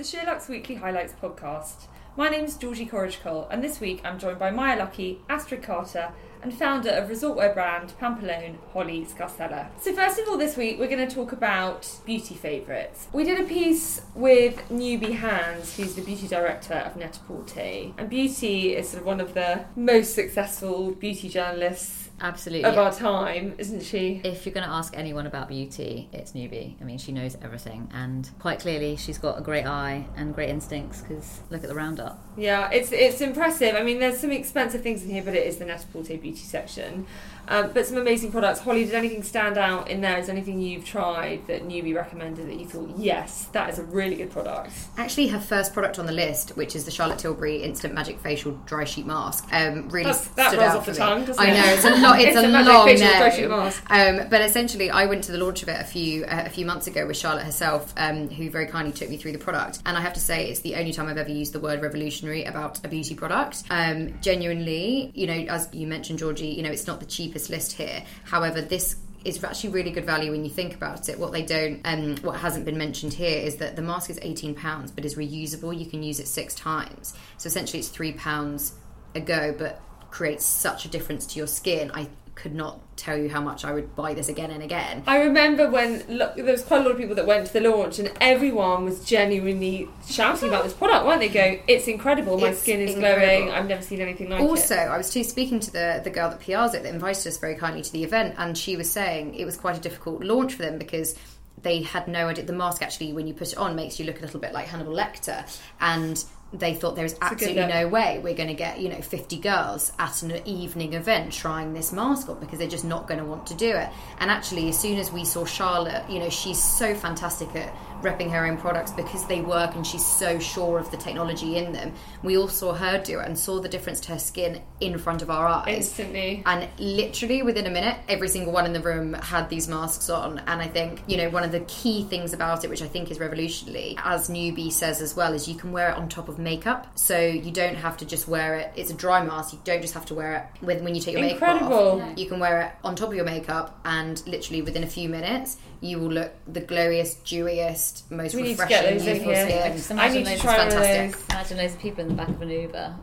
the SheerLuxe's Weekly Highlights podcast. My name is Georgie Cole, and this week I'm joined by Maya Lucky, Astrid Carter, and founder of resort wear brand Pampelonne, Holly Scarcella. So, first of all, this week we're going to talk about beauty favourites. We did a piece with Newby Hands, who's the beauty director of Net-a-Porter, and Newby is sort of one of the most successful beauty journalists Absolutely. of our time, isn't she? if you're going to ask anyone about beauty, it's Newby. I mean, she knows everything, and quite clearly, she's got a great eye and great instincts. Because look at the roundup. Yeah, it's it's impressive. I mean, there's some expensive things in here, but it is the Net-a-Porter beauty section. Um, but some amazing products. Holly, did anything stand out in there? Is there anything you've tried that Newby recommended that you thought, yes, that is a really good product? Actually, her first product on the list, which is the Charlotte Tilbury Instant Magic Facial Dry Sheet Mask, um, really That's- that stood rolls out off for the me. tongue, doesn't I it? know it's a lot. It's, Instant a Magic long Facial name. Dry Sheet Mask. Um, but essentially, I went to the launch of it a few uh, a few months ago with Charlotte herself, um, who very kindly took me through the product. And I have to say, it's the only time I've ever used the word revolutionary about a beauty product. Um, genuinely, you know, as you mentioned, Georgie, you know, it's not the cheapest list here. However, this is actually really good value when you think about it. What they don't, um, what hasn't been mentioned here is that the mask is eighteen pounds, but is reusable. You can use it six times. So essentially, it's three pounds a go, but creates such a difference to your skin. I could not tell you how much I would buy this again and again. I remember when look, there was quite a lot of people that went to the launch, and everyone was genuinely shouting about this product, weren't they? Going, it's incredible. My It's skin is incredible. glowing. I've never seen anything like also, it. Also, I was too speaking to the the girl that PRs it that invited us very kindly to the event, and she was saying it was quite a difficult launch for them because they had no idea. The mask actually, when you put it on, makes you look a little bit like Hannibal Lecter, and they thought there is good absolutely no way we're going to get you know 50 girls at an evening event trying this mask on because they're just not going to want to do it. And actually as soon as we saw charlotte you know she's so fantastic at repping her own products because they work and she's so sure of the technology in them. We all saw her do it and saw the difference to her skin in front of our eyes. Instantly. and literally within a minute every single one in the room had these masks on. And i think you know one of the key things about it which i think is revolutionary as Newby says as well is you can wear it on top of makeup. So you don't have to just wear it. It's a dry mask. You don't just have to wear it with when you take your Incredible. makeup off. Incredible. you can wear it on top of your makeup and literally within a few minutes you will look the glowiest dewiest most We need to get refreshing those in youthful here. skin. Just I imagine need to those- try fantastic. those. Imagine loads of people in the back of an Uber.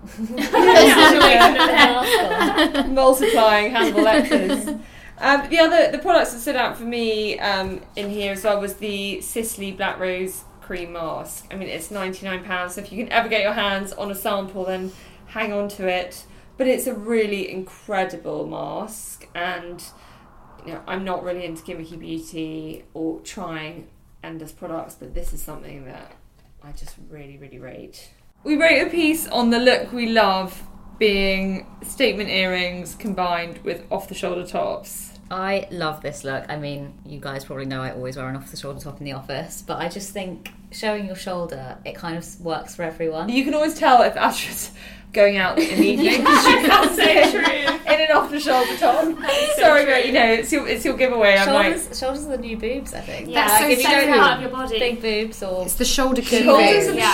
multiplying Hannibal Lecters. Um, the other the products that stood out for me um, in here as well was the Sisley Black Rose Cream Mask. I mean, it's ninety nine pounds. So if you can ever get your hands on a sample, then hang on to it. But it's a really incredible mask, and you know, I'm not really into gimmicky beauty or trying endless products, but this is something that I just really, really rate. We wrote a piece on the look we love being statement earrings combined with off the shoulder tops. I love this look. I mean, you guys probably know I always wear an off the shoulder top in the office, but I just think showing your shoulder, it kind of works for everyone. You can always tell if Astrid's going out in the evening because she can't say true in an off the shoulder top. Sorry, but you know, it's your, it's your giveaway. I'm like, Shoulders, shoulders are the new boobs, I think. Yeah, Like, so if you centre don't out have of your body. big boobs or it's the shoulder shoulders cleavage are the Yeah.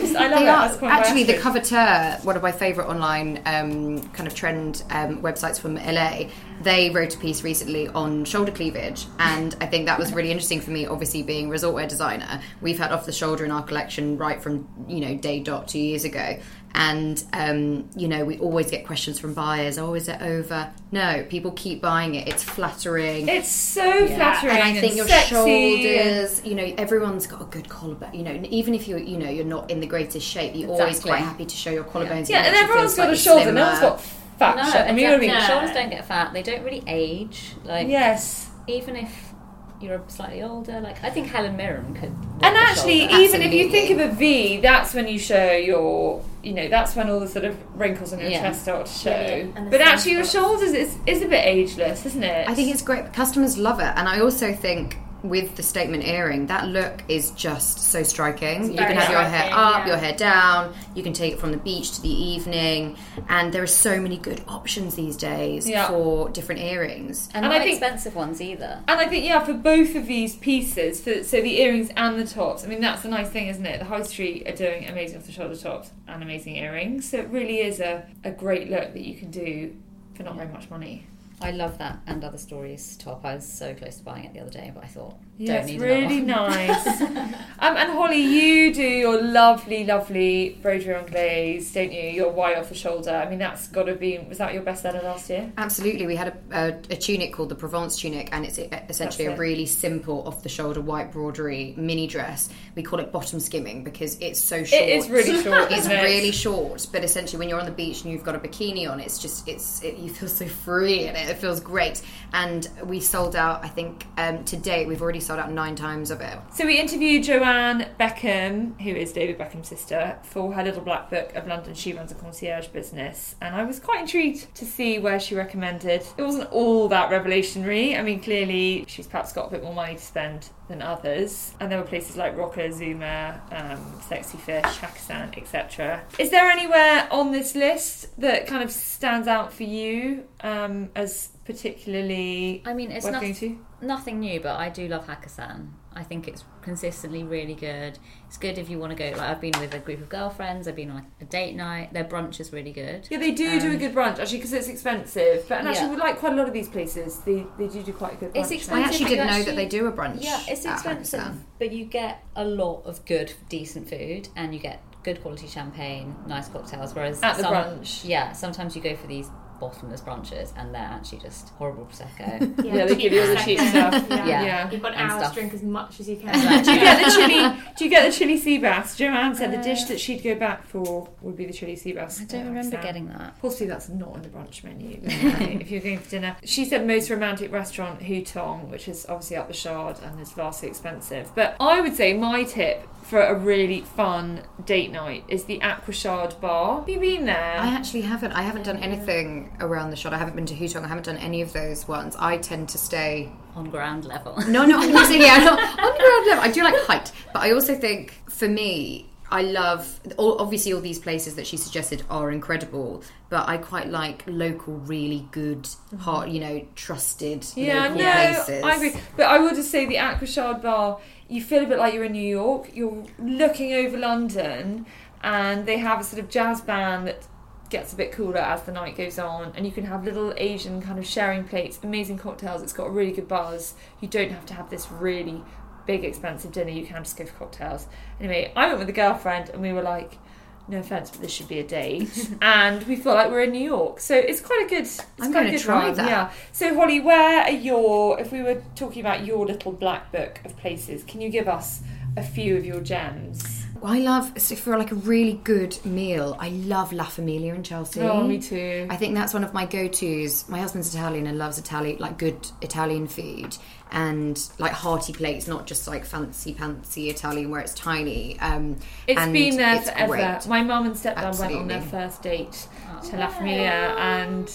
boobs. I love They that. That's quite actually the Astrid. Coveteur, one of my favourite online um, kind of trend um, websites from LA. They wrote a piece recently on shoulder cleavage, and I think that was really interesting for me. Obviously, being a resort wear designer, we've had off the shoulder in our collection right from you know day dot two years ago, and um, you know we always get questions from buyers. Oh, is it over? No, people keep buying it. It's flattering. It's so flattering and I think your sexy shoulders, you know, everyone's got a good collarbone. You know, even if you're, you know, you're not in the greatest shape, you're always quite happy to show your collarbones. Yeah, It and makes you everyone's feel got a slightly shoulder. No one's got fat. No, shou- I mean, you know I mean? No. Shoulders don't get fat. They don't really age. Like Yes. even if you're slightly older. Like I think Helen Mirren could. And actually, even if you think of a V, that's when you show your, you know, that's when all the sort of wrinkles on your Yeah. chest start to show. Yeah, yeah. But actually, your shoulders is, is a bit ageless, isn't it? I think it's great. Customers love it, and I also think with the statement earring, that look is just so striking. you can have your hair up, yeah. your hair down. You can take it from the beach to the evening, and there are so many good options these days Yeah. for different earrings. and, and not I think- expensive ones either. And I think, yeah, for both of these pieces, for, so the earrings and the tops, I mean, that's the nice thing, isn't it? The High Street are doing amazing off the shoulder tops and amazing earrings. So it really is a, a great look that you can do for not very much money. I love that and other stories top. I was so close to buying it the other day, but I thought Yeah, don't it's really nice. um, and Holly, you do your lovely, lovely broderie anglaise, don't you? Your white off the shoulder. I mean, that's got to be. Was that your best seller last year? Absolutely, we had a, a, a tunic called the Provence tunic, and it's essentially That's a it. really simple off-the-shoulder white broderie mini dress. We call it bottom skimming because it's so short. It is really short. It's isn't it? really short, but essentially, when you're on the beach and you've got a bikini on, it's just it's it, you feel so free in it. It feels great, and we sold out. I think um, to date we've already sold out nine times of it. So we interviewed Joanne Beckham, who is David Beckham's sister, for her little black book of London. She runs a concierge business, and I was quite intrigued to see where she recommended. It wasn't all that revelationary. I mean, clearly she's perhaps got a bit more money to spend than others, and there were places like Roka, Zuma, um, Sexy Fish, Hakkasan, etc. Is there anywhere on this list that kind of stands out for you um, as particularly I mean, it's worth not, going to? nothing new, but I do love Hakkasan. I think it's consistently really good. It's good if you want to go. Like I've been with a group of girlfriends. I've been on like a date night. Their brunch is really good. Yeah, they do do a good brunch actually because it's expensive. But and actually, Um, Yeah. we like quite a lot of these places. They they do do quite a good brunch. It's I actually didn't know actually- that they do a brunch. Yeah, it's at expensive, Hakkasan. but you get a lot of good, decent food, and you get good quality champagne, nice cocktails. Whereas At the some- brunch. yeah, sometimes you go for these bottomless brunches, and they're actually just horrible prosecco. Yeah, they give you all the cheap stuff. Yeah. Yeah. Yeah. You've got an And hour stuff. to drink as much as you can. Do you get the chili? Do you get the chili sea bass? Joanne said the dish uh. that she'd go back for would be the chili sea bass. I don't remember getting that. Possibly that's not on the brunch menu right, if you're going for dinner. She said most romantic restaurant Hutong, which is obviously up the Shard and is vastly expensive. But I would say my tip for a really fun date night is the Aquashard Bar. Have you been there? I actually haven't. I haven't done anything around the Shard. I haven't been to Hutong. I haven't done any of those ones. I tend to stay. On ground level. No, no, I'm not saying yeah, not on ground level. I do like height, but I also think for me, I love. All, obviously, all these places that she suggested are incredible, but I quite like local, really good, hot, you know, trusted Yeah, local no, places. I agree. But I would just say the Aquashard Bar, you feel a bit like you're in New York. You're looking over London, and they have a sort of jazz band that gets a bit cooler as the night goes on, and you can have little Asian kind of sharing plates, amazing cocktails. It's got a really good buzz. You don't have to have this really big, expensive dinner. You can just go for cocktails. Anyway, I went with a girlfriend, and we were like. No offense, but this should be a date, and we feel like we're in New York, so it's quite a good. It's I'm quite a good try run, that. Yeah. So Holly, where are your? If we were talking about your little black book of places, can you give us a few of your gems? I love so for like a really good meal. I love La Famiglia in Chelsea. Oh, me too. I think that's one of my go-tos. My husband's Italian and loves Italian, like good Italian food and like hearty plates, not just like fancy fancy Italian where it's tiny. Um, It's and been there it's forever. great. My mum and stepdad went on their first date to La Famiglia, and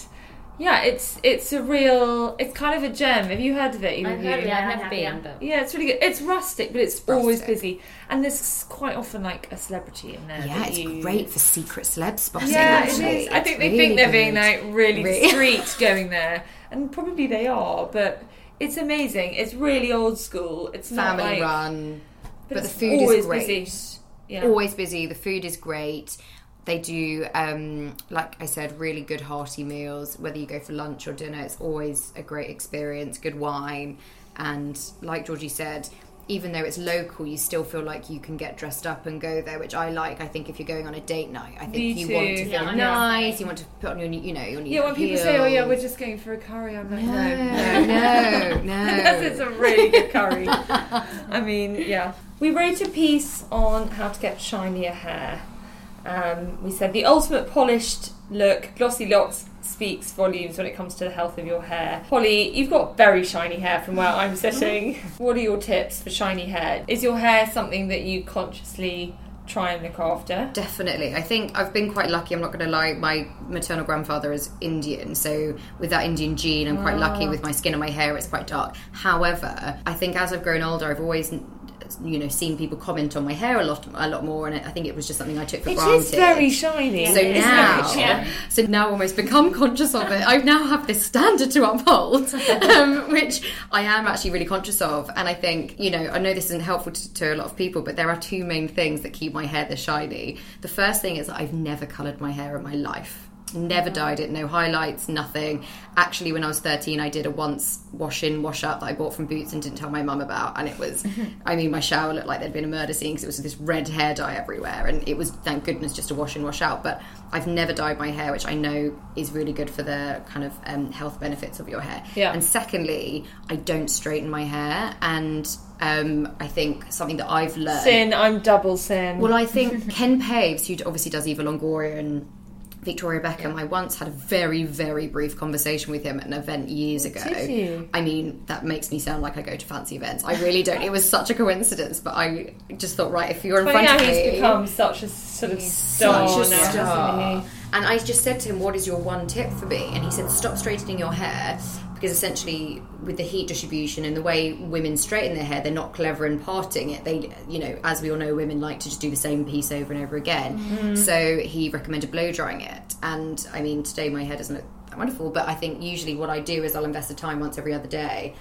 yeah, it's it's a real. It's kind of a gem. Have you heard of it? either I've heard you? of Yeah, I I've never have, been, yeah. but Yeah, it's really good. It's rustic, but it's always busy, and there's quite often like a celebrity in there. Yeah, it's you- great for secret celeb spotting. Yeah, it actually. is. I It's think they really think they're being like really Re- discreet going there, and probably they are. But it's amazing. It's really old school. It's family like, run, but, the it's food is great. busy. Yeah. Always busy. The food is great. They do, um, like I said, really good hearty meals. Whether you go for lunch or dinner, it's always a great experience. Good wine, and like Georgie said, even though it's local, you still feel like you can get dressed up and go there, which I like. I think if you're going on a date night, I think Me you too. want to feel I'm nice. You want to put on your, new- you know, your new Yeah, when people say, "Oh yeah, we're just going for a curry," I'm like, no, "No, no, no, Unless it's a really good curry. I mean, yeah. We wrote a piece on how to get shinier hair. Um, we said the ultimate polished look, glossy locks speaks volumes when it comes to the health of your hair. Polly, you've got very shiny hair from where I'm sitting. what are your tips for shiny hair? Is your hair something that you consciously try and look after? Definitely. I think I've been quite lucky, I'm not going to lie. My maternal grandfather is Indian, so with that Indian gene, I'm quite lucky ah. with my skin and my hair, it's quite dark. However, I think as I've grown older, I've always you know seen people comment on my hair a lot a lot more and I think it was just something I took for It granted. It is very shiny. So now, Yeah. so now almost become conscious of it. I now have this standard to uphold, um, which I am actually really conscious of. And I think, you know, I know this isn't helpful to, to a lot of people, but there are two main things that keep my hair this shiny. The first thing is that I've never coloured my hair in my life. Never dyed it, no highlights, nothing. Actually, when I was 13, I did a once wash in, wash out that I bought from Boots and didn't tell my mum about. And it was, I mean, my shower looked like there'd been a murder scene because it was this red hair dye everywhere. And it was, thank goodness, just a wash in, wash out. But I've never dyed my hair, which I know is really good for the kind of um, health benefits of your hair. Yeah. And secondly, I don't straighten my hair. And um, I think something that I've learned. Sin, I'm double sin. Well, I think Ken Paves, who obviously does Eva Longoria and Victoria Beckham, I once had a very, very brief conversation with him at an event years oh, ago. did you? I mean, that makes me sound like I go to fancy events. I really don't. It was such a coincidence, but I just thought, right, if you're in Funny front how of he's me, become such a sort of star such a now, star. And I just said to him, "What is your one tip for me?" And he said, "Stop straightening your hair." Because essentially, with the heat distribution and the way women straighten their hair, they're not clever in parting it. They, you know, as we all know, women like to just do the same piece over and over again. Mm-hmm. So he recommended blow drying it. And I mean, today my hair doesn't look that wonderful, but I think usually what I do is I'll invest the time once every other day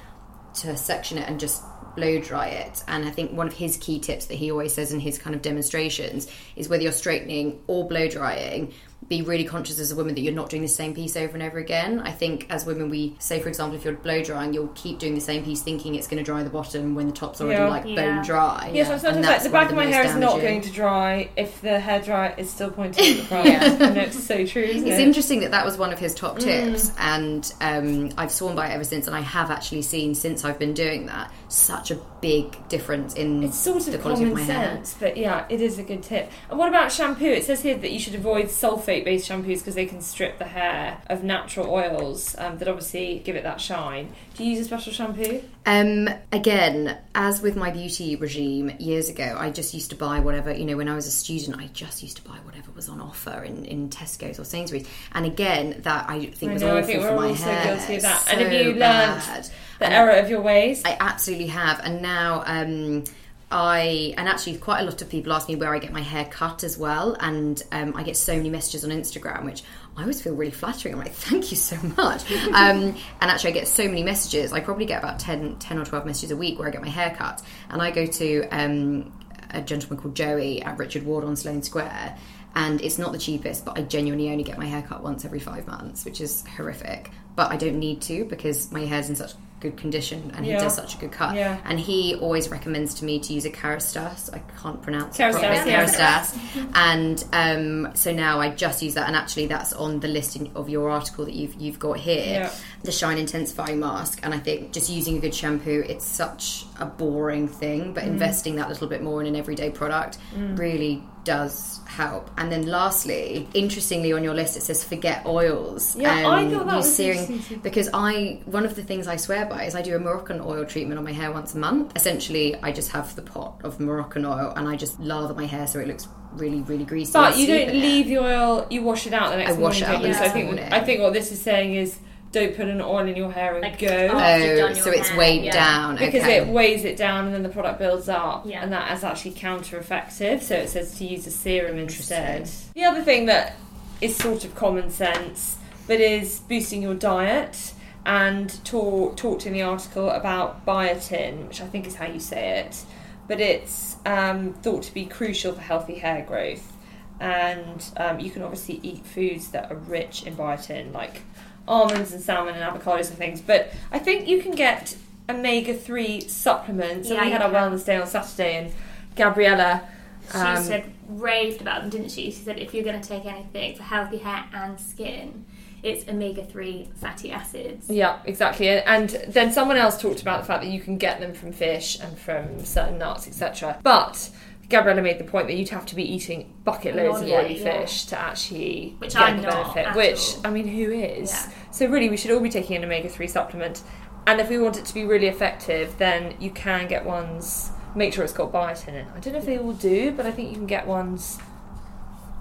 to section it and just blow dry it. And I think one of his key tips that he always says in his kind of demonstrations is whether you're straightening or blow drying, be really conscious as a woman that you're not doing the same piece over and over again. I think as women, we say, for example, if you're blow drying, you'll keep doing the same piece thinking it's going to dry the bottom when the top's already Yeah. like Yeah. bone dry. Yes, I'm sometimes like the back of my hair is not going to dry if the hairdryer is still pointing at the front. Yeah. And it's so true, It's it? interesting that that was one of his top tips, Mm. and um, I've sworn by it ever since. And I have actually seen since I've been doing that such a big difference in It's sort the quality common of my hair. sense, but yeah, it is a good tip. And what about shampoo? It says here that you should avoid sulfate-based shampoos because they can strip the hair of natural oils um, that obviously give it that shine. Do you use a special shampoo? Um, again, as with my beauty regime years ago, I just used to buy whatever, you know, when I was a student, I just used to buy whatever was on offer in, in Tesco's or Sainsbury's. And again, that I think I was know, I awful think for my all so guilty of that. So and have you learned bad. The error of your ways? I absolutely have, and now um, I and actually quite a lot of people ask me where I get my hair cut as well, and um, I get so many messages on Instagram, which I always feel really flattering. I'm like, thank you so much. um, and actually, I get so many messages. I probably get about 10, 10 or twelve messages a week where I get my hair cut, and I go to um, a gentleman called Joey at Richard Ward on Sloane Square. And it's not the cheapest, but I genuinely only get my hair cut once every five months, which is horrific. But I don't need to because my hair's in such good condition and Yeah. he does such a good cut. Yeah. And he always recommends to me to use a Kerastase. I can't pronounce Kerastase, yeah. Kerastase. and um, so now I just use that. And actually, that's on the list in, of your article that you've you've got here. The Shine Intensifying Mask. And I think just using a good shampoo, it's such a boring thing, Mm. but investing that little bit more in an everyday product really does help. And then lastly, interestingly on your list it says forget oils. Yeah, I Um, thought that was searing- interesting because I one of the things I swear by is I do a Moroccan oil treatment on my hair once a month. Essentially, I just have the pot of Moroccan oil and I just lather my hair so it looks really really greasy. But you don't leave the oil; you wash it out the next I wash morning. it out the so I think morning. I think what this is saying is don't put an oil in your hair and Like, go. oh, you've done so it's hair, weighed yeah. down. because okay. it weighs it down and then the product builds up Yeah. and that is actually counter effective so it says to use a serum instead the other thing that is sort of common sense but is boosting your diet and talk, talked in the article about biotin which i think is how you say it but it's um, thought to be crucial for healthy hair growth and um, you can obviously eat foods that are rich in biotin like almonds and salmon and avocados and things but i think you can get omega-3 supplements and Yeah, we had you our can. wellness day on saturday and gabriella She um, said raved about them, didn't she? She said if you're going to take anything for healthy hair and skin, it's omega three fatty acids. Yeah, exactly. And- And then someone else talked about the fact that you can get them from fish and from certain nuts, etc. But Gabriella made the point that you'd have to be eating bucket loads of oily yeah. fish to actually Which get I'm the not benefit. which all. I mean, who is? Yeah. So really, we should all be taking an omega three supplement. And if we want it to be really effective, then you can get ones. Make sure it's got biotin in. It. I don't know if they all do, but I think you can get ones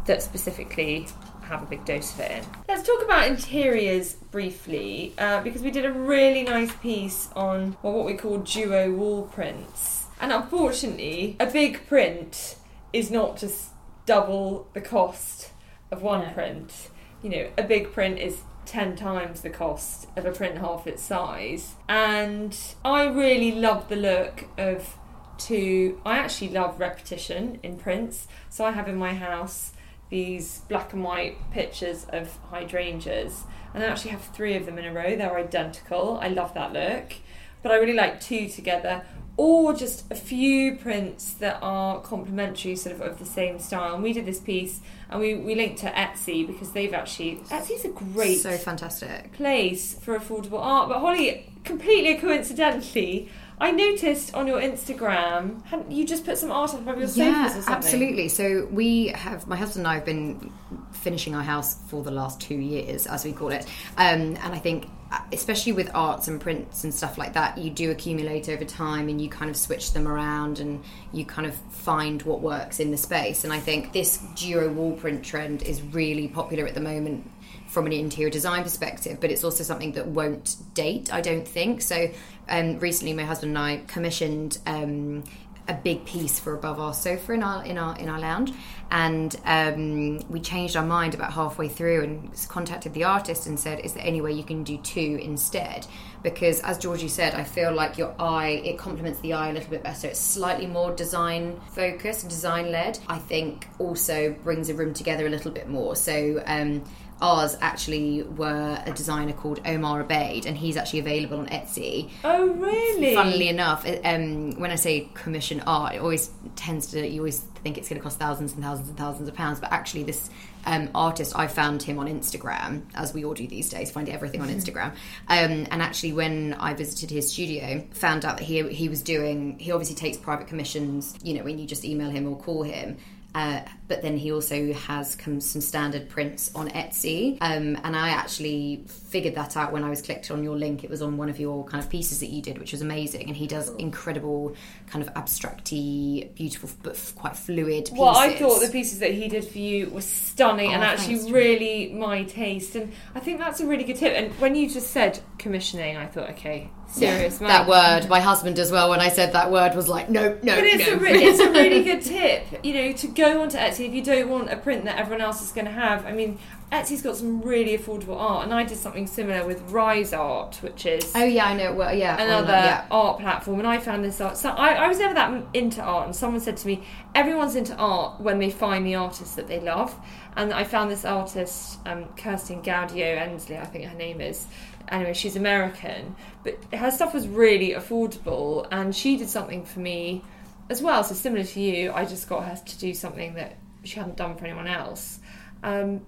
that specifically have a big dose of it in. Let's talk about interiors briefly, uh, because we did a really nice piece on well, what we call duo wall prints. And unfortunately, a big print is not just double the cost of one No. print. You know, a big print is 10 times the cost of a print half its size. And I really love the look of two. I actually love repetition in prints. So I have in my house these black and white pictures of hydrangeas. And I actually have three of them in a row. They're identical. I love that look. But I really like two together. Or just a few prints that are complementary, sort of of the same style. And we did this piece and we, we linked to Etsy because they've actually. Etsy's a great So fantastic. place for affordable art. But Holly, completely coincidentally, I noticed on your Instagram, you just put some art up of your sofas or Yeah, something? absolutely. So we have my husband and I have been finishing our house for the last two years, as we call it, um, and I think. Uh, Especially with arts and prints and stuff like that, you do accumulate over time and you kind of switch them around and you kind of find what works in the space. And I think this duo wall print trend is really popular at the moment from an interior design perspective, but it's also something that won't date, I don't think. So um, recently, my husband and I commissioned um, a big piece for above our sofa in our in our in our lounge, and um, we changed our mind about halfway through and contacted the artist and said, "Is there any way you can do two instead?" Because as Georgie said, I feel like your eye it complements the eye a little bit better. It's slightly more design focused, design led. I think also brings a room together a little bit more. So. Um, Ours actually were a designer called Omar Abaid, and he's actually available on Etsy. Oh, really? Funnily enough, um, when I say commission art, it always tends to you always think it's going to cost thousands and thousands and thousands of pounds, but actually, this um, artist I found him on Instagram, as we all do these days, find everything on Instagram. Um, and actually, when I visited his studio, found out that he he was doing. He obviously takes private commissions. You know, when you just email him or call him. Uh, but then he also has some standard prints on Etsy, um, and I actually figured that out when I was clicked on your link. It was on one of your kind of pieces that you did, which was amazing. And he does incredible, kind of abstracty, beautiful, but quite fluid. Pieces. Well, I thought the pieces that he did for you were stunning and Oh, actually thanks, really my taste. And I think that's a really good tip. And when you just said commissioning, I thought, okay, serious man. that word. My husband as well. When I said that word, was like, no, no, But it's, no. a re- it's a really good tip, you know, to go onto Etsy if you don't want a print that everyone else is going to have. I mean, Etsy's got some really affordable art, and I did something similar with Rise Art, which is oh yeah, I know. Well, yeah, another online, yeah. art platform, and I found this art. So I, I was never that into art, and someone said to me, everyone's into art when they find the artist that they love. And I found this artist, um, Kirsten Gaudio Ensley, I think her name is. Anyway, she's American, but her stuff was really affordable, and she did something for me as well. So similar to you, I just got her to do something that she hadn't done for anyone else. Um,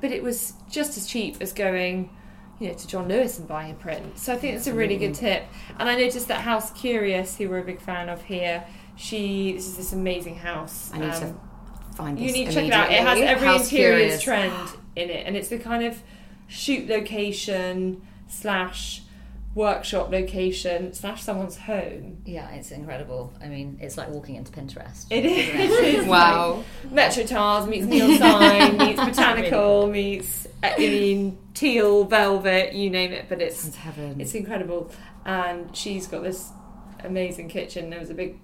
but it was just as cheap as going you know, to John Lewis and buying a print. So I think it's a really good tip. And I noticed that House Curious, who we're a big fan of here, she this is this amazing house. I need to Um, find this. you need to check it out. It has every House interiors Curious. trend in it, and it's the kind of shoot location slash workshop location slash someone's home. Yeah, it's incredible. I mean, it's like walking into Pinterest. It is. isn't It is Wow. Metro Tars meets Neil Sign meets Botanical meets uh, I mean teal velvet you name it but it's Sounds heaven. it's incredible and she's got this amazing kitchen there was a big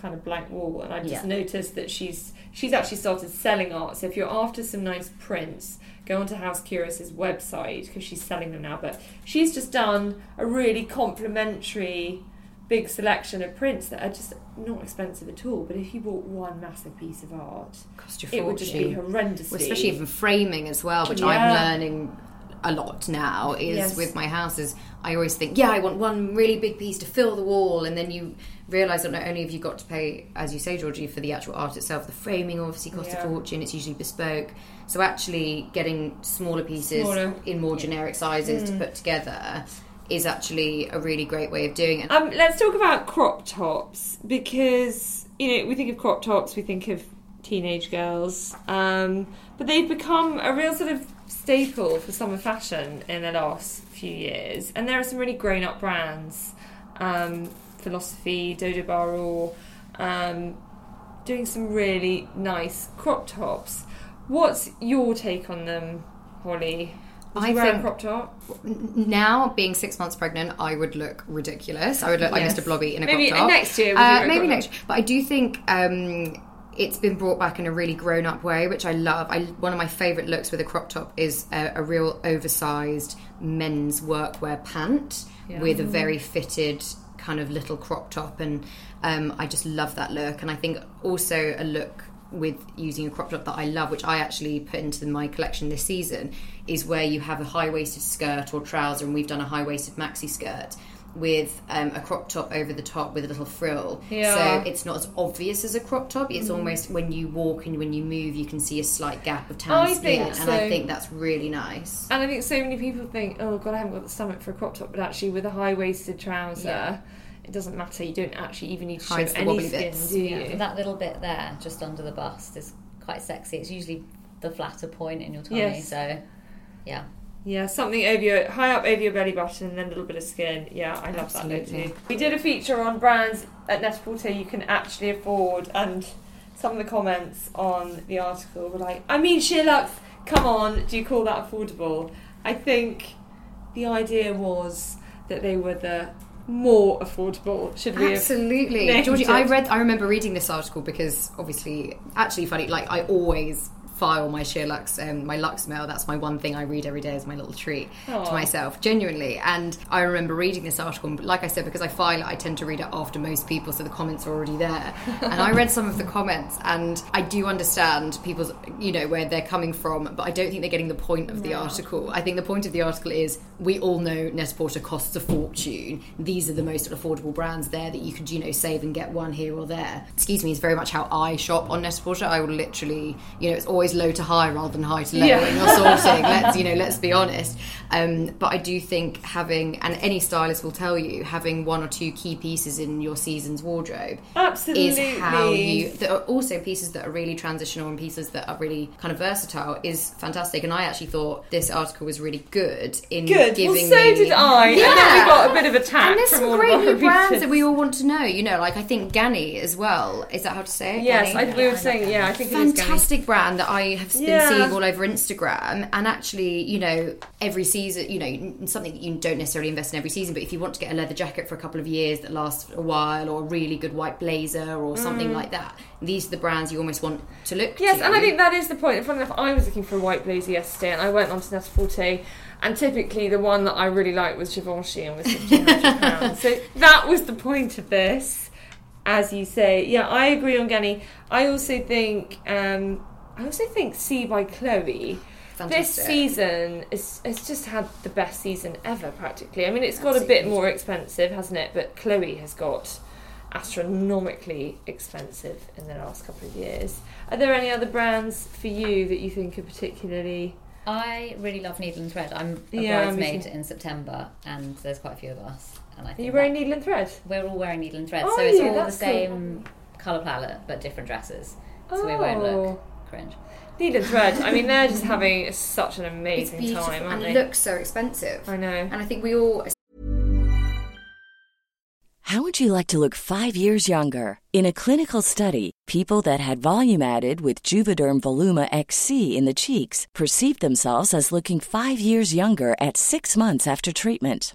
kind of blank wall and I just Yeah. noticed that she's she's actually started selling art so if you're after some nice prints go onto House Curious's website because she's selling them now but she's just done a really complimentary big selection of prints that are just not expensive at all but if you bought one massive piece of art Cost you it would just be fortune. horrendously Well, especially even framing as well, which Yeah. I'm learning a lot now is Yes. with my houses. I always think, yeah, I want one really big piece to fill the wall, and then you realise that not only have you got to pay, as you say, Georgie, for the actual art itself, the framing obviously costs Yeah. a fortune. It's usually bespoke. So actually, getting smaller pieces Smaller. in more generic sizes to put together is actually a really great way of doing it. Um, let's talk about crop tops because you know we think of crop tops, we think of teenage girls, um, but they've become a real sort of staple for summer fashion in the last few years. And there are some really grown-up brands, um, Philosophy, Dodo Bar Or, um, doing some really nice crop tops. What's your take on them, Holly? Would I a think- crop top? now being six months pregnant, I would look ridiculous. I would look like Yes. Mr. Blobby in a Maybe crop top. next year, Uh, maybe next. But I do think um, it's been brought back in a really grown-up way, which I love. I one of my favourite looks with a crop top is a, a real oversized men's workwear pant with a very fitted kind of little crop top, and um, I just love that look. And I think also a look with using a crop top that I love, which I actually put into my collection this season, is where you have a high waisted skirt or trouser, and we've done a high waisted maxi skirt with um, a crop top over the top with a little frill. Yeah. So it's not as obvious as a crop top. It's almost when you walk and when you move, you can see a slight gap of tan I think skin, and I think that's really nice. And I think so many people think, oh god, I haven't got the stomach for a crop top, but actually with a high waisted trouser, Yeah. It doesn't matter. You don't actually even need to show the any skin, bits. do you? Yeah, that little bit there, just under the bust, is quite sexy. It's usually the flatter point in your tummy, Yes. so yeah. Yeah, something over your high up over your belly button and then a little bit of skin. Yeah, I love that look too. We did a feature on brands at Net-a-Porter you can actually afford, and some of the comments on the article were like, "I mean, SheerLuxe, come on, do you call that affordable?" I think the idea was that they were the more affordable. Should we? Absolutely, Georgie. I read. I remember reading this article because obviously, actually funny. Like I always file my SheerLuxe, um, my lux mail. That's my one thing I read every day as my little treat Aw. to myself, genuinely. And I remember reading this article. and Like I said, because I file it, I tend to read it after most people, so the comments are already there. and I read some of the comments, and I do understand people's, you know, where they're coming from, but I don't think they're getting the point of the article. I think the point of the article is we all know Net Porter costs a fortune. These are the most affordable brands there that you could, you know, save and get one here or there. Excuse me, is very much how I shop on Net Porter. I will literally, you know, it's always low to high rather than high to low Yeah. when you're sorting. let's, you know, let's be honest. Um, but I do think having, and any stylist will tell you, having one or two key pieces in your season's wardrobe Absolutely. is how you. There are also pieces that are really transitional and pieces that are really kind of versatile is fantastic. And I actually thought this article was really good in Good. giving well, so me. did I. And then Yeah. we got a bit of attack And there's some great new brands readers. that we all want to know. You know, like I think Ganni as well. Is that how to say it? Yes? I, we were saying. Yeah, I think it is Ganni. fantastic brand that I have been Yeah. seeing all over Instagram. And actually, you know, every season, you know, something that you don't necessarily invest in every season, but if you want to get a leather jacket for a couple of years that lasts a while, or a really good white blazer, or something like that, these are the brands you almost want to look Mm. Yes, to. and I think that is the point. Funny enough, I was looking for a white blazer yesterday, and I went onto Net-a-Porter, and typically the one that I really liked was Givenchy and was fifteen hundred pounds. so that was the point of this, as you say. Yeah, I agree on Ganni. I also think, um, I also think See by Chloe. This season is has just had the best season ever, practically. I mean, it's got a bit more expensive, hasn't it? But Chloe has got astronomically expensive in the last couple of years. Are there any other brands for you that you think are particularly? I really love Needle and Thread. I'm a Yeah, bridesmaid in September, and there's quite a few of us. And I Are think you wearing needle and thread? we're all wearing Needle and Thread, Oh, so it's yeah, all the that's cool. same colour palette but different dresses, so we won't Oh. look cringe. Needle and thread. I mean, they're just having such an amazing beautiful time, aren't and they? it looks so expensive. I know. And I think we all, How would you like to look five years younger? In a clinical study, people that had volume added with Juvederm Voluma XC in the cheeks perceived themselves as looking five years younger at six months after treatment.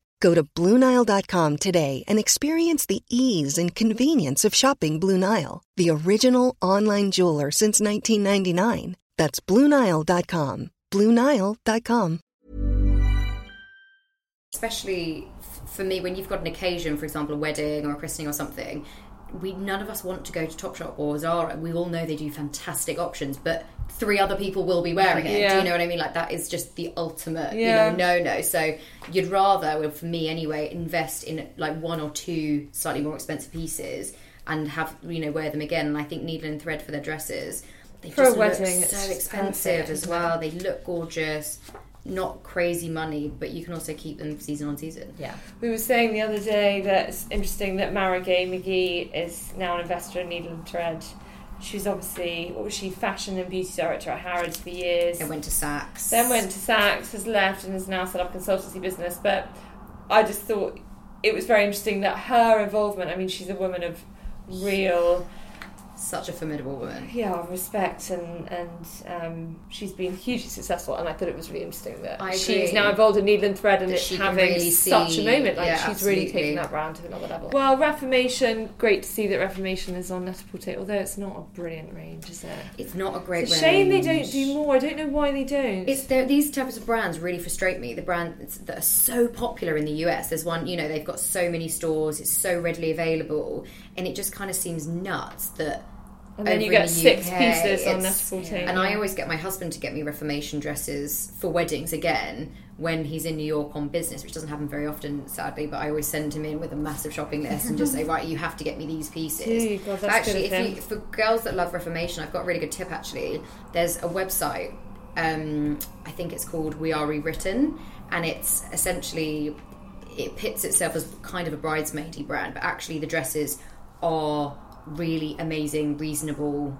Go to BlueNile.com today and experience the ease and convenience of shopping Blue Nile, the original online jeweler since 1999. That's BlueNile.com. BlueNile.com. especially for me when you've got an occasion for example a wedding or a christening or something we none of us want to go to Topshop or Zara. We all know they do fantastic options, but three other people will be wearing it. Do you know what I mean? Like that is just the ultimate, Yeah. you know, no no. So you'd rather, well, for me anyway, invest in like one or two slightly more expensive pieces and have you know wear them again. And I think needle and thread for their dresses. They For a just wedding, look so expensive as well. They look gorgeous, not crazy money, but you can also keep them season on season. Yeah. We were saying the other day that it's interesting that Marigay McKee is now an investor in Needle and Thread. She's obviously, what was she, fashion and beauty director at Harrods for years. Then went to Saks. Then went to Saks, has left, and has now set up a consultancy business. But I just thought it was very interesting that her involvement. I mean, she's a woman of real, such a formidable woman. yeah, respect, and and um, she's been hugely successful. And I thought it was really interesting that she's now involved in Needle and Thread, and That it's having really such a moment. Like yeah, she's really absolutely. taking that brand to another level. Well, Reformation, great to see that Reformation is on Net-a-Porter, although it's not a brilliant range, is it? It's not a great It's a shame they don't do more. I don't know why they don't. It's these types of brands really frustrate me. The brands that are so popular in the US. There's one, you know, they've got so many stores. It's so readily available, and it just kind of seems nuts that. And then you get six UK, pieces on it's- Net-a-Porter. And I always get my husband to get me Reformation dresses for weddings again when he's in New York on business, which doesn't happen very often, sadly. But I always send him in with a massive shopping list and just say, right, you have to get me these pieces. Gee, God, actually, if you, for girls that love Reformation, I've got a really good tip. Actually, there's a website. Um, I think it's called We Are Rewritten, and it's essentially it pits itself as kind of a bridesmaidy brand, but actually the dresses are really amazing, reasonable,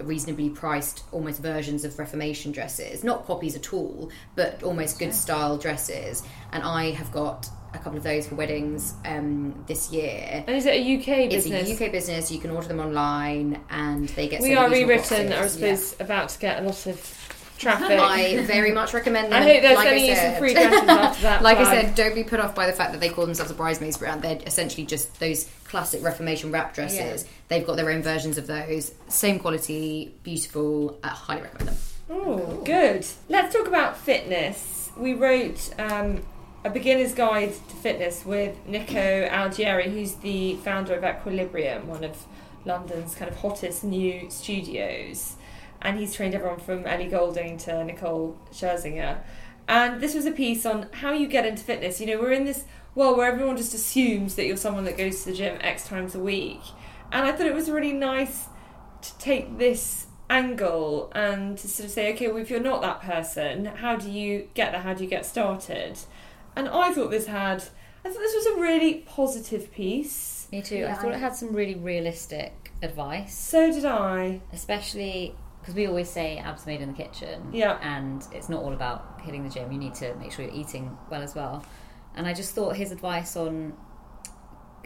reasonably priced, almost versions of Reformation dresses. Not copies at all, but almost good style dresses. And I have got a couple of those for weddings um, this year. and is it a UK business? It's a UK business. You can order them online, and they get. we are rewritten. I boxes. suppose about to get a lot of traffic. I very much recommend them. I hope they're Like sending you said- some free dresses after that. like I said, don't be put off by the fact that they call themselves a bridesmaids brand. They're essentially just those classic Reformation wrap dresses. They've got their own versions of those. Same quality, beautiful. I highly recommend them. Oh, good. Let's talk about fitness. We wrote um, a beginner's guide to fitness with Nico Algieri, who's the founder of Equilibrium, one of London's kind of hottest new studios. And he's trained everyone from Ellie Goulding to Nicole Scherzinger. And this was a piece on how you get into fitness. You know, we're in this world where everyone just assumes that you're someone that goes to the gym X times a week. And I thought it was really nice to take this angle and to sort of say, okay, well, if you're not that person, how do you get there? How do you get started? And I thought this had, I thought this was a really positive piece. Me too. I thought I- it had some really realistic advice, So did I. especially because we always say abs made in the kitchen. Yeah. And it's not all about hitting the gym. You need to make sure you're eating well as well. And I just thought his advice on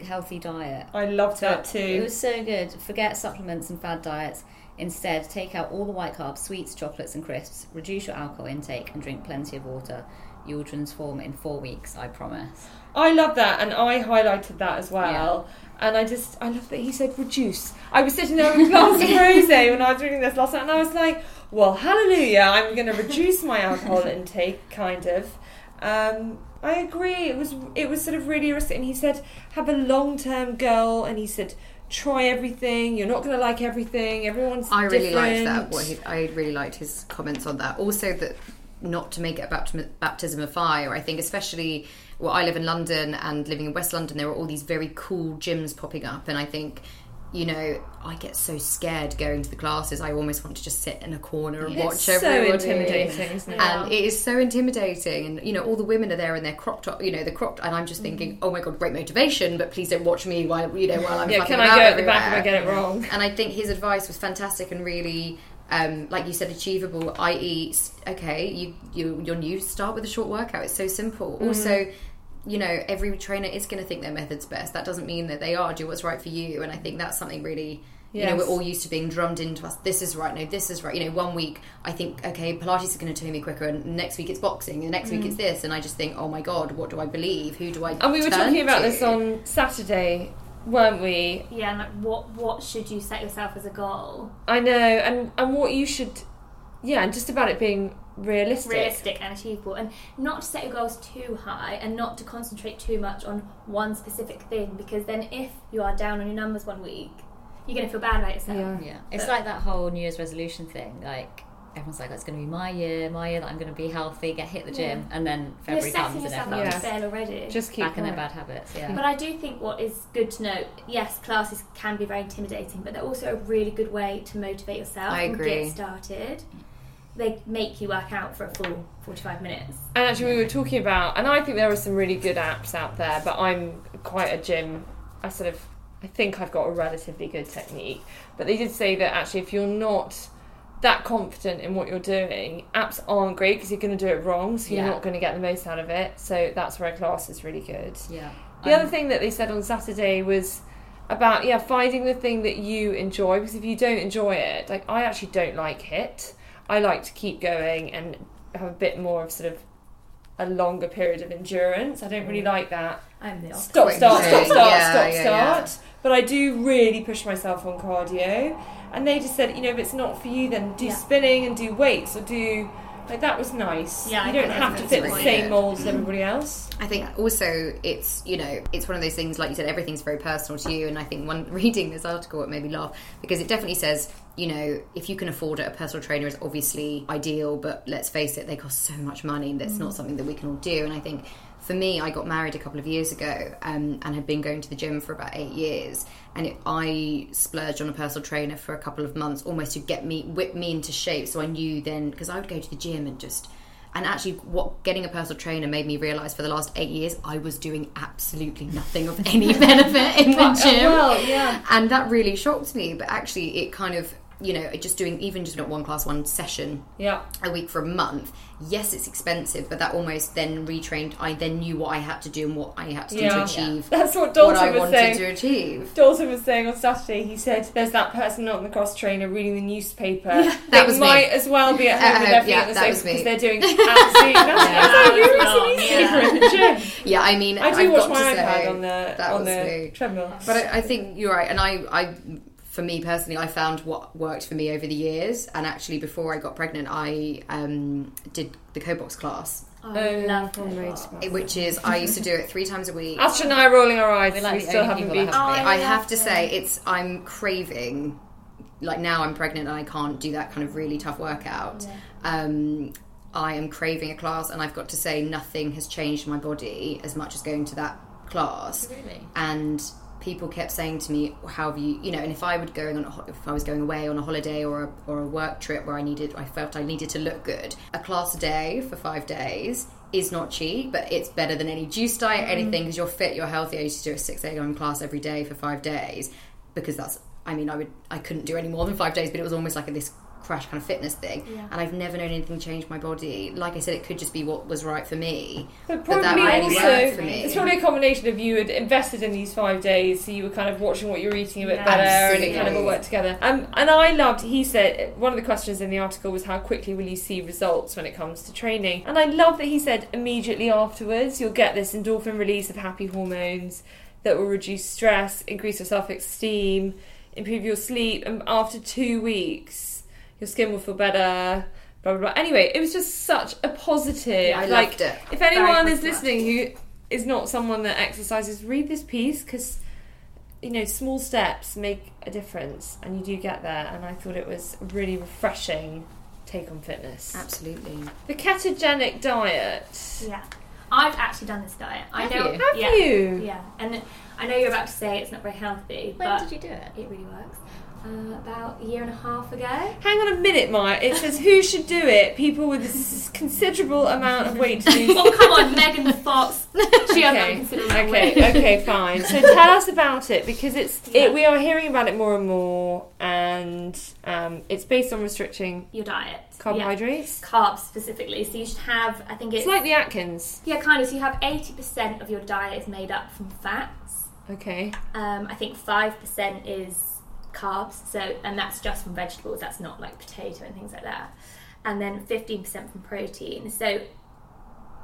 healthy diet I loved that too. It was so good. Forget supplements and fad diets. Instead, take out all the white carbs, sweets, chocolates, and crisps. Reduce your alcohol intake and drink plenty of water. You will transform in four weeks, I promise. I love that, and I highlighted that as well. And I just, I love that he said reduce. I was sitting there with a glass of rosé when I was reading this last night, and I was like, well, hallelujah, I'm going to reduce my alcohol intake, kind of. Um, I agree. It was, it was sort of really risky. And he said, have a long term goal, and he said, try everything. You're not going to like everything. Everyone's I really liked different. that. What he, I really liked his comments on that. Also, that not to make it a baptism, baptism of fire. I think, especially well, I live in London and living in West London, there are all these very cool gyms popping up, and I think you know, I get so scared going to the classes. I almost want to just sit in a corner and It's watch so everybody. intimidating, isn't it? And it is so intimidating, and you know, all the women are there in their crop top, you know, the crop, and I'm just thinking, mm. oh my god, great motivation, but please don't watch me while you know while I'm Yeah, can I go at the back if I get it wrong? And I think his advice was fantastic and really, um, like you said, achievable. I.e., okay, you you you're new. Start with a short workout. It's so simple. Mm. Also, you know, every trainer is going to think their method's best. That doesn't mean that they are. Do what's right for you. And I think that's something really. You know, we're all used to being drummed into us. This is right. No, this is right. You know, one week I think, okay, Pilates is going to turn me quicker, and next week it's boxing, and next week it's this, and I just think, oh my god, what do I believe? Who do I? And we were talking about to? this on Saturday, weren't we? Yeah, and like what what should you set yourself as a goal? I know, and and what you should, yeah, and just about it being realistic. realistic and achievable and not to set your goals too high and not to concentrate too much on one specific thing because then if you are down on your numbers one week you're going to feel bad about yourself Yeah. Yeah, it's like that whole New Year's resolution thing. Like everyone's like, oh, "It's going to be my year, my year that I'm going to be healthy, get hit the gym," and then you're February setting comes and yourself up everyone's to fail already Just keep back in their bad habits. Yeah, but I do think what is good to note, yes, classes can be very intimidating, but they're also a really good way to motivate yourself I and get started. They make you work out for a full 45 minutes. And actually, we were talking about, and I think there are some really good apps out there, but I'm quite a gym. I sort of, I think I've got a relatively good technique. But they did say that actually, if you're not that confident in what you're doing, apps aren't great because you're going to do it wrong, so you're Yeah. not going to get the most out of it. So that's where a class is really good. yeah. The other thing that they said on Saturday was about yeah finding the thing that you enjoy because if you don't enjoy it, like I actually don't like HIIT. I like to keep going and have a bit more of sort of a longer period of endurance. I don't really mm. like that I'm the opposite. stop, start, stop, start, Yeah, stop, yeah, start. But I do really push myself on cardio. And they just said, you know, if it's not for you, then do Yeah. spinning and do weights or do like that was nice. Yeah, I you don't have to that's fit the same good. mold as everybody else. I think also it's you know it's one of those things like you said everything's very personal to you and I think one reading this article it made me laugh because it definitely says you know if you can afford it a personal trainer is obviously ideal but let's face it they cost so much money that's mm. not something that we can all do and I think for me I got married a couple of years ago um, and had been going to the gym for about eight years and it, I splurged on a personal trainer for a couple of months almost to get me whip me into shape so I knew then because I would go to the gym and just and actually, what getting a personal trainer made me realise for the last eight years, I was doing absolutely nothing of any benefit in the gym. well, yeah. And that really shocked me. But actually, it kind of, you know, just doing even just not one class, one session Yeah. a week for a month. Yes, it's expensive, but that almost then retrained. I then knew what I had to do and what I had to do Yeah. to achieve That's what what Dalton I was wanted saying. to achieve. Dalton was saying on Saturday, he said there's that person not on the cross trainer reading the newspaper. that they was me. might as well be at home At with home, their feet yeah, on the sofa because they're doing absolutely nothing. I was like, who reads the newspaper in the gym? Yeah, I mean, I do I've watch my iPad on the that on the me. treadmill. But I, I think you're right, and I, I, for me personally, I found what worked for me over the years. And actually, before I got pregnant, I um, did the KOBOX class, I Oh, love it. Which is I used to do it three times a week. Astrid and I are rolling our eyes. We're We, like the still haven't been. have Oh, I I have to it. say, it's I'm craving. Like now, I'm pregnant and I can't do that kind of really tough workout. Um, I am craving a class, and I've got to say, nothing has changed my body as much as going to that class. Really? and people kept saying to me how have you you know and if i would going on a, ho- if i was going away on a holiday or a, or a work trip where i needed i felt i needed to look good a class a day for five days is not cheap but it's better than any juice diet mm. anything because you're fit you're healthy. I used to do a 6 a.m class every day for five days because that's i mean i would i couldn't do any more than five days but it was almost like a, this crash kind of fitness thing and i've never known anything change my body like i said it could just be what was right for me But But that probably really also, for me. it's probably a combination of you had invested in these five days, so you were kind of watching what you were eating a bit Yeah. better, and it kind of all worked together. Um, and I loved. He said one of the questions in the article was how quickly will you see results when it comes to training, and I love that he said immediately afterwards you'll get this endorphin release of happy hormones that will reduce stress, increase your self-esteem, improve your sleep, and after two weeks your skin will feel better. Blah blah blah. Anyway, it was just such a positive. Yeah, I like, loved it. If anyone Very is listening who is not someone that exercises, read this piece because you know small steps make a difference, and you do get there. And I thought it was a really refreshing take on fitness. absolutely The ketogenic diet. Yeah. I've actually done this diet. I know. you? Have yeah, you? Yeah, and I know you're about to say it's not very healthy, When but did you do it? it really works. Uh, about a year and a half ago. Hang on a minute, Maya. It says who should do it? People with a considerable amount of weight to lose. Well, come on, Megan the Fox. She has Okay, a considerable amount okay, okay, fine. So tell us about it because it's it, we are hearing about it more and more, and um, it's based on restricting Your diet. carbohydrates. Yeah. Carbs specifically. So you should have, I think it's. It's like the Atkins. yeah, kind of. So you have 80% of your diet is made up from fats. Okay. Um, I think 5% is carbs. So, and that's just from vegetables. That's not like potato and things like that. And then 15% from protein. So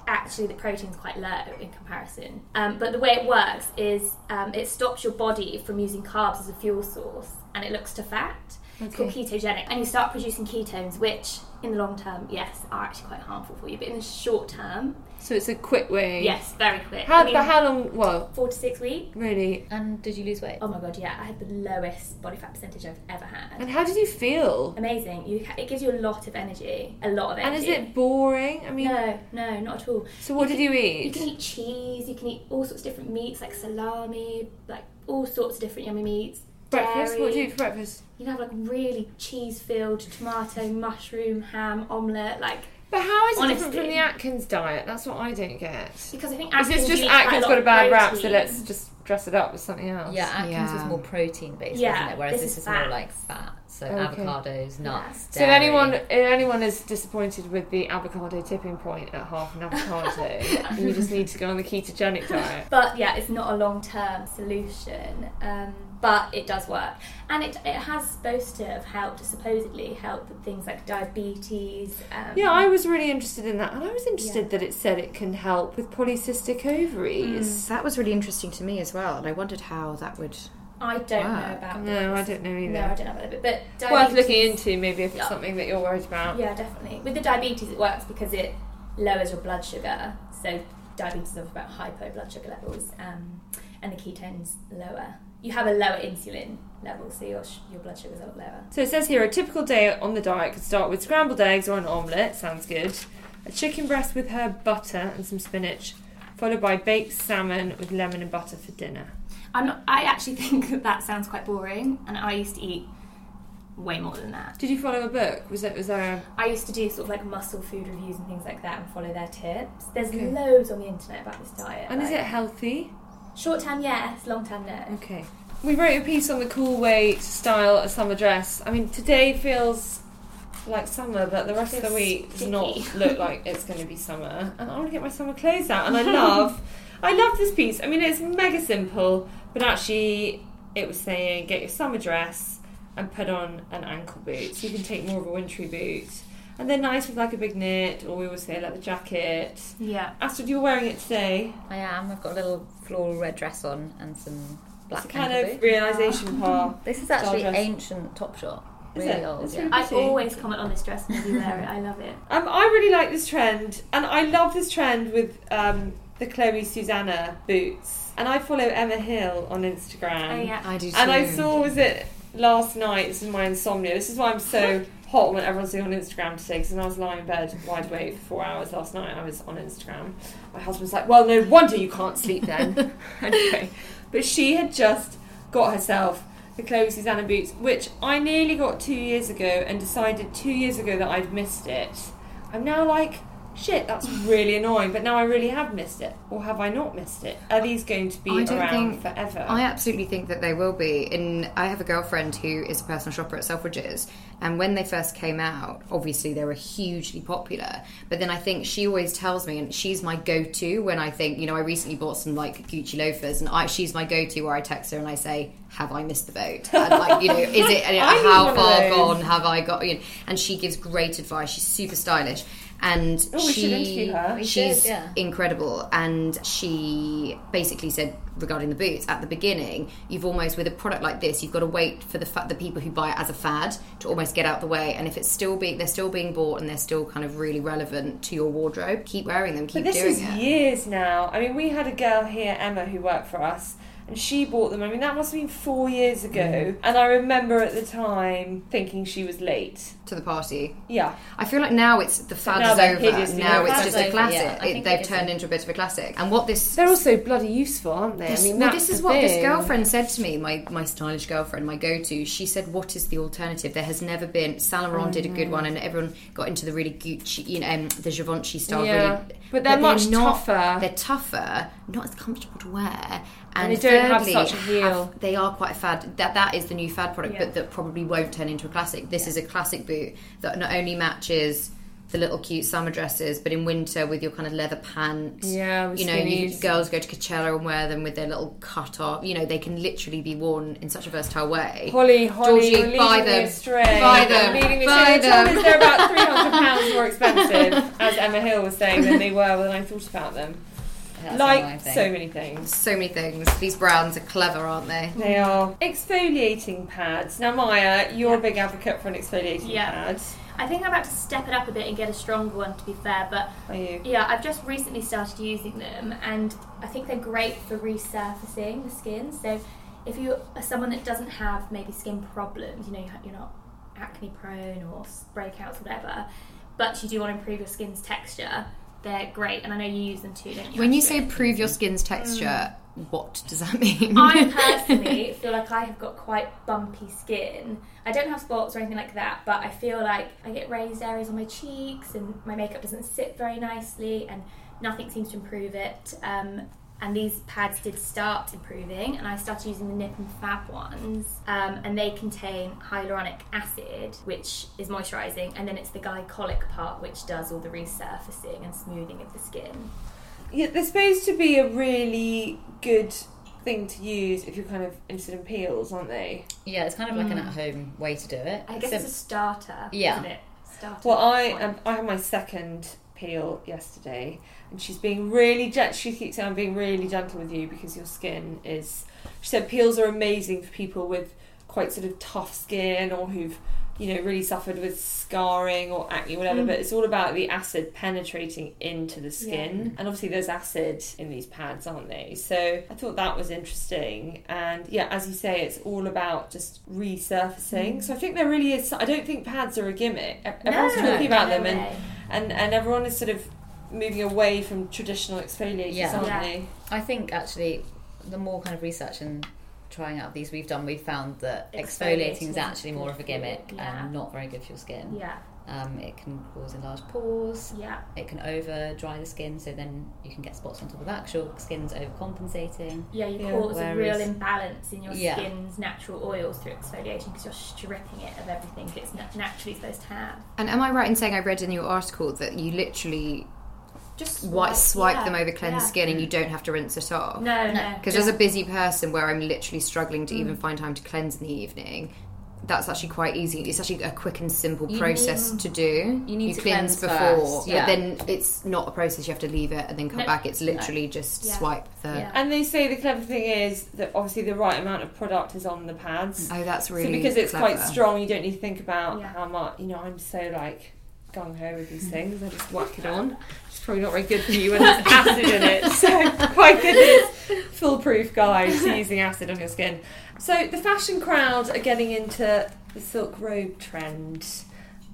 actually the protein's quite low in comparison. Um, but the way it works is um, it stops your body from using carbs as a fuel source and it looks to fat. It's called ketogenic. And you start producing ketones, which in the long term, yes, are actually quite harmful for you. But in the short term, So it's a quick way. yes, very quick. How, I mean, but how long? Well, four to six weeks. really. And did you lose weight? Oh my god, yeah, I had the lowest body fat percentage I've ever had. And how did you feel? Amazing. You it gives you a lot of energy, a lot of energy. And is it boring? I mean, No, no, not at all. so what did you You eat? You can eat cheese. You can eat all sorts of different meats, like salami, like all sorts of different yummy meats. Breakfast? dairy. What do you eat for breakfast? You can have like really cheese-filled tomato, mushroom, ham omelette, like But how is it different from the Atkins diet? That's what I don't get. because I think Is Atkins this just you quite Atkins lot got a of bad rap, so protein. let's just dress it up with something else? Yeah, Atkins was Yeah. more protein based, Yeah, wasn't it? Whereas this this, is is, more fat. like fat. So Okay. avocados, nuts. So if dairy. anyone if anyone is disappointed with the avocado tipping point at half an avocado, you just need to go on the ketogenic diet. But yeah, it's not a long-term solution. Um, but it does work, and it it has supposed to have helped, supposedly help with things like diabetes. Um, Yeah, I was really interested in that, and I was interested Yeah. that it said it can help with polycystic ovaries. That was really interesting to me as well, and I wondered how that would. I don't know Wow. about. No, I don't know either. No, I don't know about it. But Worth looking into, maybe if it's Yeah. something that you're worried about. Yeah, definitely. With the diabetes, it works because it lowers your blood sugar. So diabetes is about hypo blood sugar levels, um, and the ketones lower. You have a lower insulin level, so your sh- your blood sugar's a lot lower. So it says here a typical day on the diet could start with scrambled eggs or an omelette. Sounds good. A chicken breast with herb butter and some spinach, followed by baked salmon with lemon and butter for dinner. I'm not. I actually think that, that sounds quite boring, and I used to eat way more than that. Did you follow a book? Was it was there? A, I used to do sort of like muscle food reviews and things like that, and follow their tips. There's Okay. loads on the internet about this diet. and is it healthy? Short term? Yes. Long term? No. Okay. We wrote a piece on the cool way to style a summer dress. I mean, today feels like summer, but the rest of the week does not look like it's going to be summer. And I want to get my summer clothes out. And I love, I love this piece. I mean, it's mega simple, but actually, it was saying get your summer dress and put on an ankle boot, so you can take more of a wintry boot. And they're nice with like a big knit, or we always say like the jacket. Yeah. Astrid, you're wearing it today. I am. I've got a little floral red dress on and some black It's a kind of boot. realization part. This is actually dress. ancient Topshop. Is Really it? old. Yeah. really I always comment on this dress when you wear it. I love it. Um, I really like this trend, and I love this trend with um, the Chloe Susanna boots. And I follow Emma Hill on Instagram. Oh yeah. I do too. And I saw, was it last night? This is my insomnia. This is why I'm so hot when everyone's on Instagram today. Because when I was lying in bed wide awake for four hours last night, I was on Instagram. My husband's like, "Well, no wonder you can't sleep then." anyway, but she had just got herself the Chloe Susanna boots, which I nearly got two years ago, and decided two years ago that I'd missed it. I'm now like. Shit, that's really annoying. But now I really have missed it, or have I not missed it? Are these going to be around think- forever? I absolutely think that they will be. And I have a girlfriend who is a personal shopper at Selfridges, and when they first came out, obviously they were hugely popular. But then I think she always tells me, and she's my go-to when I think, you know, I recently bought some like Gucci loafers, and I, she's my go-to where I text her and I say, "Have I missed the boat? And, like, you know, is it? I need how far gone have I got?" You know, and she gives great advice. She's super stylish. And Oh, we should she, interview her. We she's should, yeah. incredible and she basically said regarding the boots at the beginning you've almost with a product like this you've got to wait for the fa- the people who buy it as a fad to almost get out the way and if it's still being they're still being bought and they're still kind of really relevant to your wardrobe keep wearing them keep wearing them. But this doing is it years now. I mean, we had a girl here, Emma, who worked for us, and she bought them. I mean, that must have been four years ago, Mm. and I remember at the time thinking she was late. to the party. Yeah, I feel like now it's the fad is over. Now it's just a classic. yeah. It- they've turned into a bit of a classic. And what this they're also bloody useful, aren't they? This, I mean, well, this is what this girlfriend said to me, my, my stylish girlfriend, my go to. She said, What is the alternative? There has never been. Saint Laurent did a good one, and everyone got into the really Gucci, you know, um, the Givenchy style. Yeah. Really, But they're much not, tougher. They're tougher, not as comfortable to wear. And, And they don't have such a heel. have- they are quite a fad. That that is the new fad product, Yeah. but that probably won't turn into a classic. This is a classic boot that not only matches the little cute summer dresses, but in winter with your kind of leather pants. Yeah, you know, you, girls go to Coachella and wear them with their little cut off. You know, they can literally be worn in such a versatile way. Holly, Holly, Georgie, buy them. astray. Buy them. Leading me Buy. Them. is they're about three hundred pounds more expensive, as Emma Hill was saying, than they were when I thought about them. That's like so many things. So many things. These brands are clever, aren't they? They are exfoliating pads. Now, Maya, you're a big advocate for an exfoliating Yeah. pad. I think I'm about to step it up a bit and get a stronger one, to be fair. But Are you? yeah, I've just recently started using them, and I think they're great for resurfacing the skin. So if you are someone that doesn't have maybe skin problems, you know, you're not acne prone or breakouts, whatever, but you do want to improve your skin's texture, they're great. And I know you use them too, don't you? When you say prove your skin's texture, what does that mean? Mm. I personally feel like I have got quite bumpy skin. I don't have spots or anything like that, but I feel like I get raised areas on my cheeks and my makeup doesn't sit very nicely and nothing seems to improve it. Um, and these pads did start improving, and I started using the Nip and Fab ones, um, and they contain hyaluronic acid, which is moisturising, and then it's the glycolic part which does all the resurfacing and smoothing of the skin. Yeah, they're supposed to be a really good thing to use if you're kind of interested in peels, aren't they? Yeah, it's kind of like an at-home way to do it. I guess Sim- it's a starter, Yeah. isn't it? Starter. Well, I point. um, I had my second peel yesterday, and she's being really gentle. She keeps saying I'm being really gentle with you because your skin is. She said peels are amazing for people with quite sort of tough skin or who've you know really suffered with scarring or acne, whatever. Mm. But it's all about the acid penetrating into the skin, and obviously there's acid in these pads, aren't they? So I thought that was interesting, and yeah, as you say, it's all about just resurfacing. Mm. So I think there really is. I don't think pads are a gimmick. Everyone's No, talking about no them, and and and everyone is sort of moving away from traditional exfoliators, Yeah. aren't Yeah. they? I think actually, the more kind of research and trying out these we've done, we've found that exfoliating Exfoliating is actually more of a gimmick Yeah. and not very good for your skin. Yeah, Um, it can cause enlarged pores. yeah. It can over dry the skin, so then you can get spots on top of that. 'cause Your skin's overcompensating. Yeah, you Yeah, cause a real imbalance in your Yeah. skin's natural oils through exfoliation because you're stripping it of everything it's naturally supposed to have. and am I right in saying I read in your article that you literally Just swipe, swipe yeah, them over cleansed yeah. skin and you don't have to rinse it off? No, no. Because as a busy person where I'm literally struggling to Mm. even find time to cleanse in the evening, that's actually quite easy. It's actually a quick and simple You process need- to do. you need to cleanse cleanse before, first, yeah. but then it's not a process. You have to leave it and then come No. back. It's literally just Yeah. swipe the. Yeah. And they say the clever thing is that obviously the right amount of product is on the pads. Oh, that's really so because it's clever. quite strong, you don't need to think about Yeah. how much. You know, I'm so like gung ho with these things. I just whack it on. It's probably not very good for you when there's acid in it. So quite good this foolproof to using acid on your skin. So the fashion crowd are getting into the silk robe trend.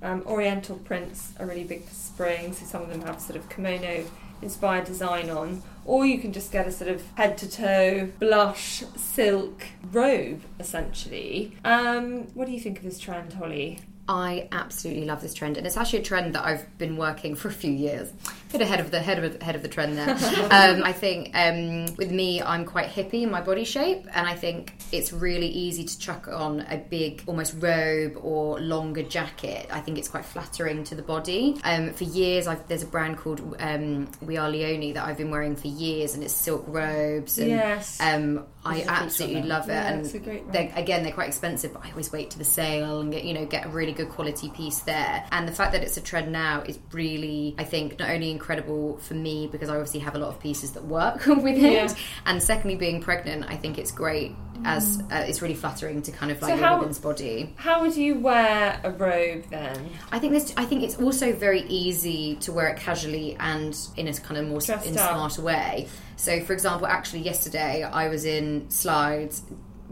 Um, Oriental prints are really big for spring, so some of them have sort of kimono inspired design on, or you can just get a sort of head to toe blush silk robe essentially. Um, what do you think of this trend, Holly? I absolutely love this trend, and it's actually a trend that I've been working for a few years. Bit ahead of the head of head of the trend there. um, I think um, with me, I'm quite hippie in my body shape, and I think it's really easy to chuck on a big, almost robe or longer jacket. I think it's quite flattering to the body. Um, for years, I've, there's a brand called um, We Are Leone that I've been wearing for years, and it's silk robes, and Yes. um, I There's a feature absolutely love it. Yeah, and it's a great they're, again, they're quite expensive, but I always wait to the sale and get you know get a really really good quality piece there. And the fact that it's a trend now is really, I think, not only incredible for me because I obviously have a lot of pieces that work with it, Yeah. and secondly, being pregnant, I think it's great as uh, it's really flattering to kind of like So your how- woman's body. How would you wear a robe then? I think this. I think it's also very easy to wear it casually and in a kind of more Dressed in a smarter way. So, for example, actually yesterday I was in slides,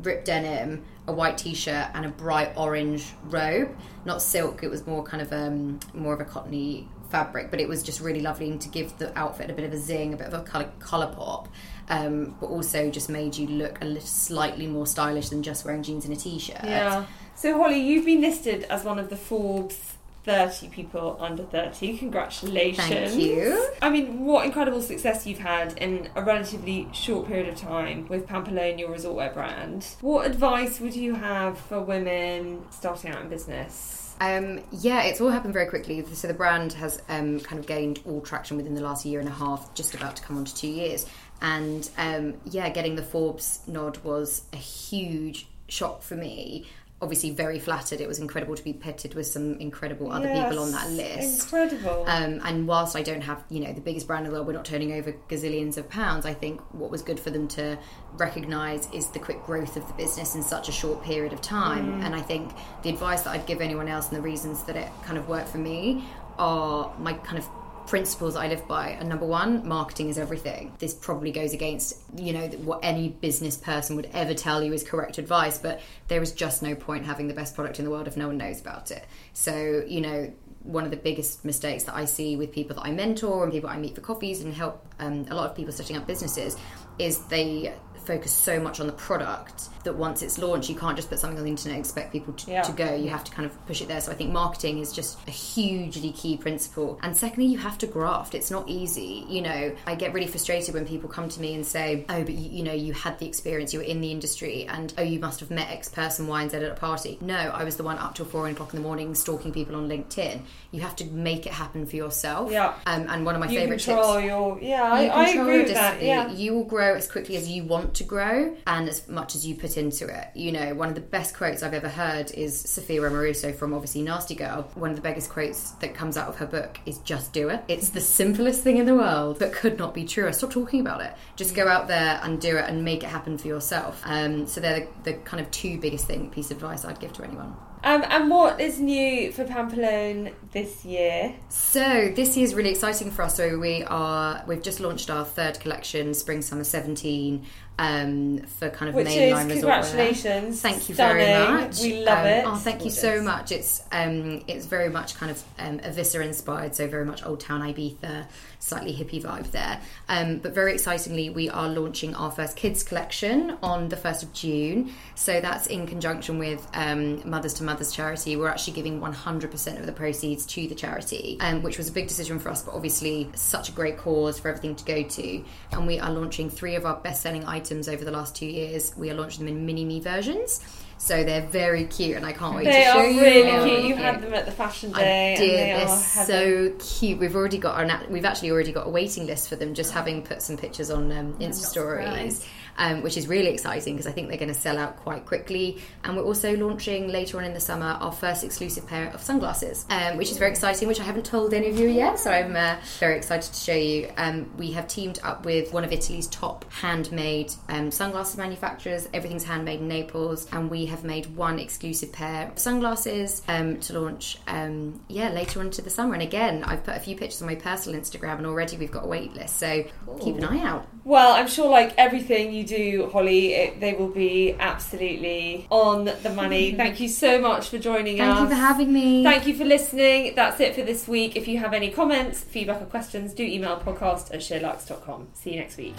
ripped denim, a white t-shirt, and a bright orange robe. Not silk. It was more kind of um, more of a cottony fabric, but it was just really lovely and to give the outfit a bit of a zing, a bit of a color color pop. Um, but also just made you look a little slightly more stylish than just wearing jeans and a t-shirt. Yeah. So Holly, you've been listed as one of the Forbes 30 people under 30. Congratulations. Thank you. I mean, what incredible success you've had in a relatively short period of time with Pampelonne, your resort wear brand. What advice would you have for women starting out in business? Um, yeah, it's all happened very quickly. So the brand has um, kind of gained all traction within the last year and a half, just about to come on to two years. And um, yeah, getting the Forbes nod was a huge shock for me. Obviously, very flattered. It was incredible to be pitted with some incredible other people on that list. Incredible. Um, and whilst I don't have, you know, the biggest brand in the world, we're not turning over gazillions of pounds. I think what was good for them to recognise is the quick growth of the business in such a short period of time. And I think the advice that I'd give anyone else and the reasons that it kind of worked for me are my kind of principles I live by. And number one, marketing is everything. This probably goes against, you know, what any business person would ever tell you is correct advice, but there is just no point having the best product in the world if no one knows about it. So, you know, one of the biggest mistakes that I see with people that I mentor and people I meet for coffees and help um, a lot of people setting up businesses is they focus so much on the product that once it's launched, you can't just put something on the internet and expect people to, Yeah. to go. You have to kind of push it there. So I think marketing is just a hugely key principle. And secondly, you have to graft. It's not easy. You know, I get really frustrated when people come to me and say, "Oh, but you, you know, you had the experience. You were in the industry, and oh, you must have met X person Y and Z at a party." No, I was the one up till four o'clock in the morning stalking people on LinkedIn. You have to make it happen for yourself. Yeah. Um, and one of my you favorite control tips. your. Yeah, I, You I control agree with that. Yeah. You will grow as quickly as you want to grow and as much as you put into it. You know, one of the best quotes I've ever heard is Sophia Amoruso from obviously Nasty Girl. One of the biggest quotes that comes out of her book is just do it. It's the simplest thing in the world, but could not be truer. Stop talking about it. Just go out there and do it and make it happen for yourself. Um, so they're the, the kind of two biggest thing piece of advice I'd give to anyone. Um, and what is new for Pampelonne this year? So this year is really exciting for us. So we are we've just launched our third collection, Spring Summer 17, um, for kind of Which mainline is resort congratulations. Thank you Stunning. very much. We love Um, it. Oh, thank you so much. It's um, it's very much kind of um, Ibiza inspired, so very much Old Town Ibiza, slightly hippie vibe there. Um, but very excitingly, we are launching our first kids collection on the first of June. So that's in conjunction with um, Mothers to Mothers charity. We're actually giving 100% of the proceeds to the charity, um, which was a big decision for us, but obviously such a great cause for everything to go to. And we are launching three of our best-selling items over the last two years. We are launching them in mini me versions. So they're very cute, and I can't wait They to show are you. really cute. You had them at the fashion day. I did. And they They're are so cute. We've already got our. We've actually already got a waiting list for them. Just having put some pictures on um, Insta stories, surprised. Um, which is really exciting because I think they're going to sell out quite quickly. And we're also launching later on in the summer our first exclusive pair of sunglasses, um, which is very exciting. Which I haven't told any of you yet, so I'm uh, very excited to show you. Um, we have teamed up with one of Italy's top handmade um, sunglasses manufacturers. Everything's handmade in Naples, and we have made one exclusive pair of sunglasses um, to launch. Um, yeah, later on into the summer. And again, I've put a few pictures on my personal Instagram, and already we've got a wait list. So keep an eye out. Well, I'm sure, like everything you do, Holly, it, they will be absolutely on the money. Mm-hmm. Thank you so much for joining Thank us. Thank you for having me. Thank you for listening. That's it for this week. If you have any comments, feedback, or questions, do email podcast at sheerluxe.com. See you next week.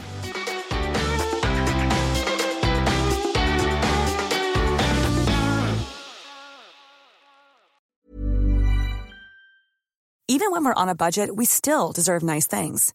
Even when we're on a budget, we still deserve nice things.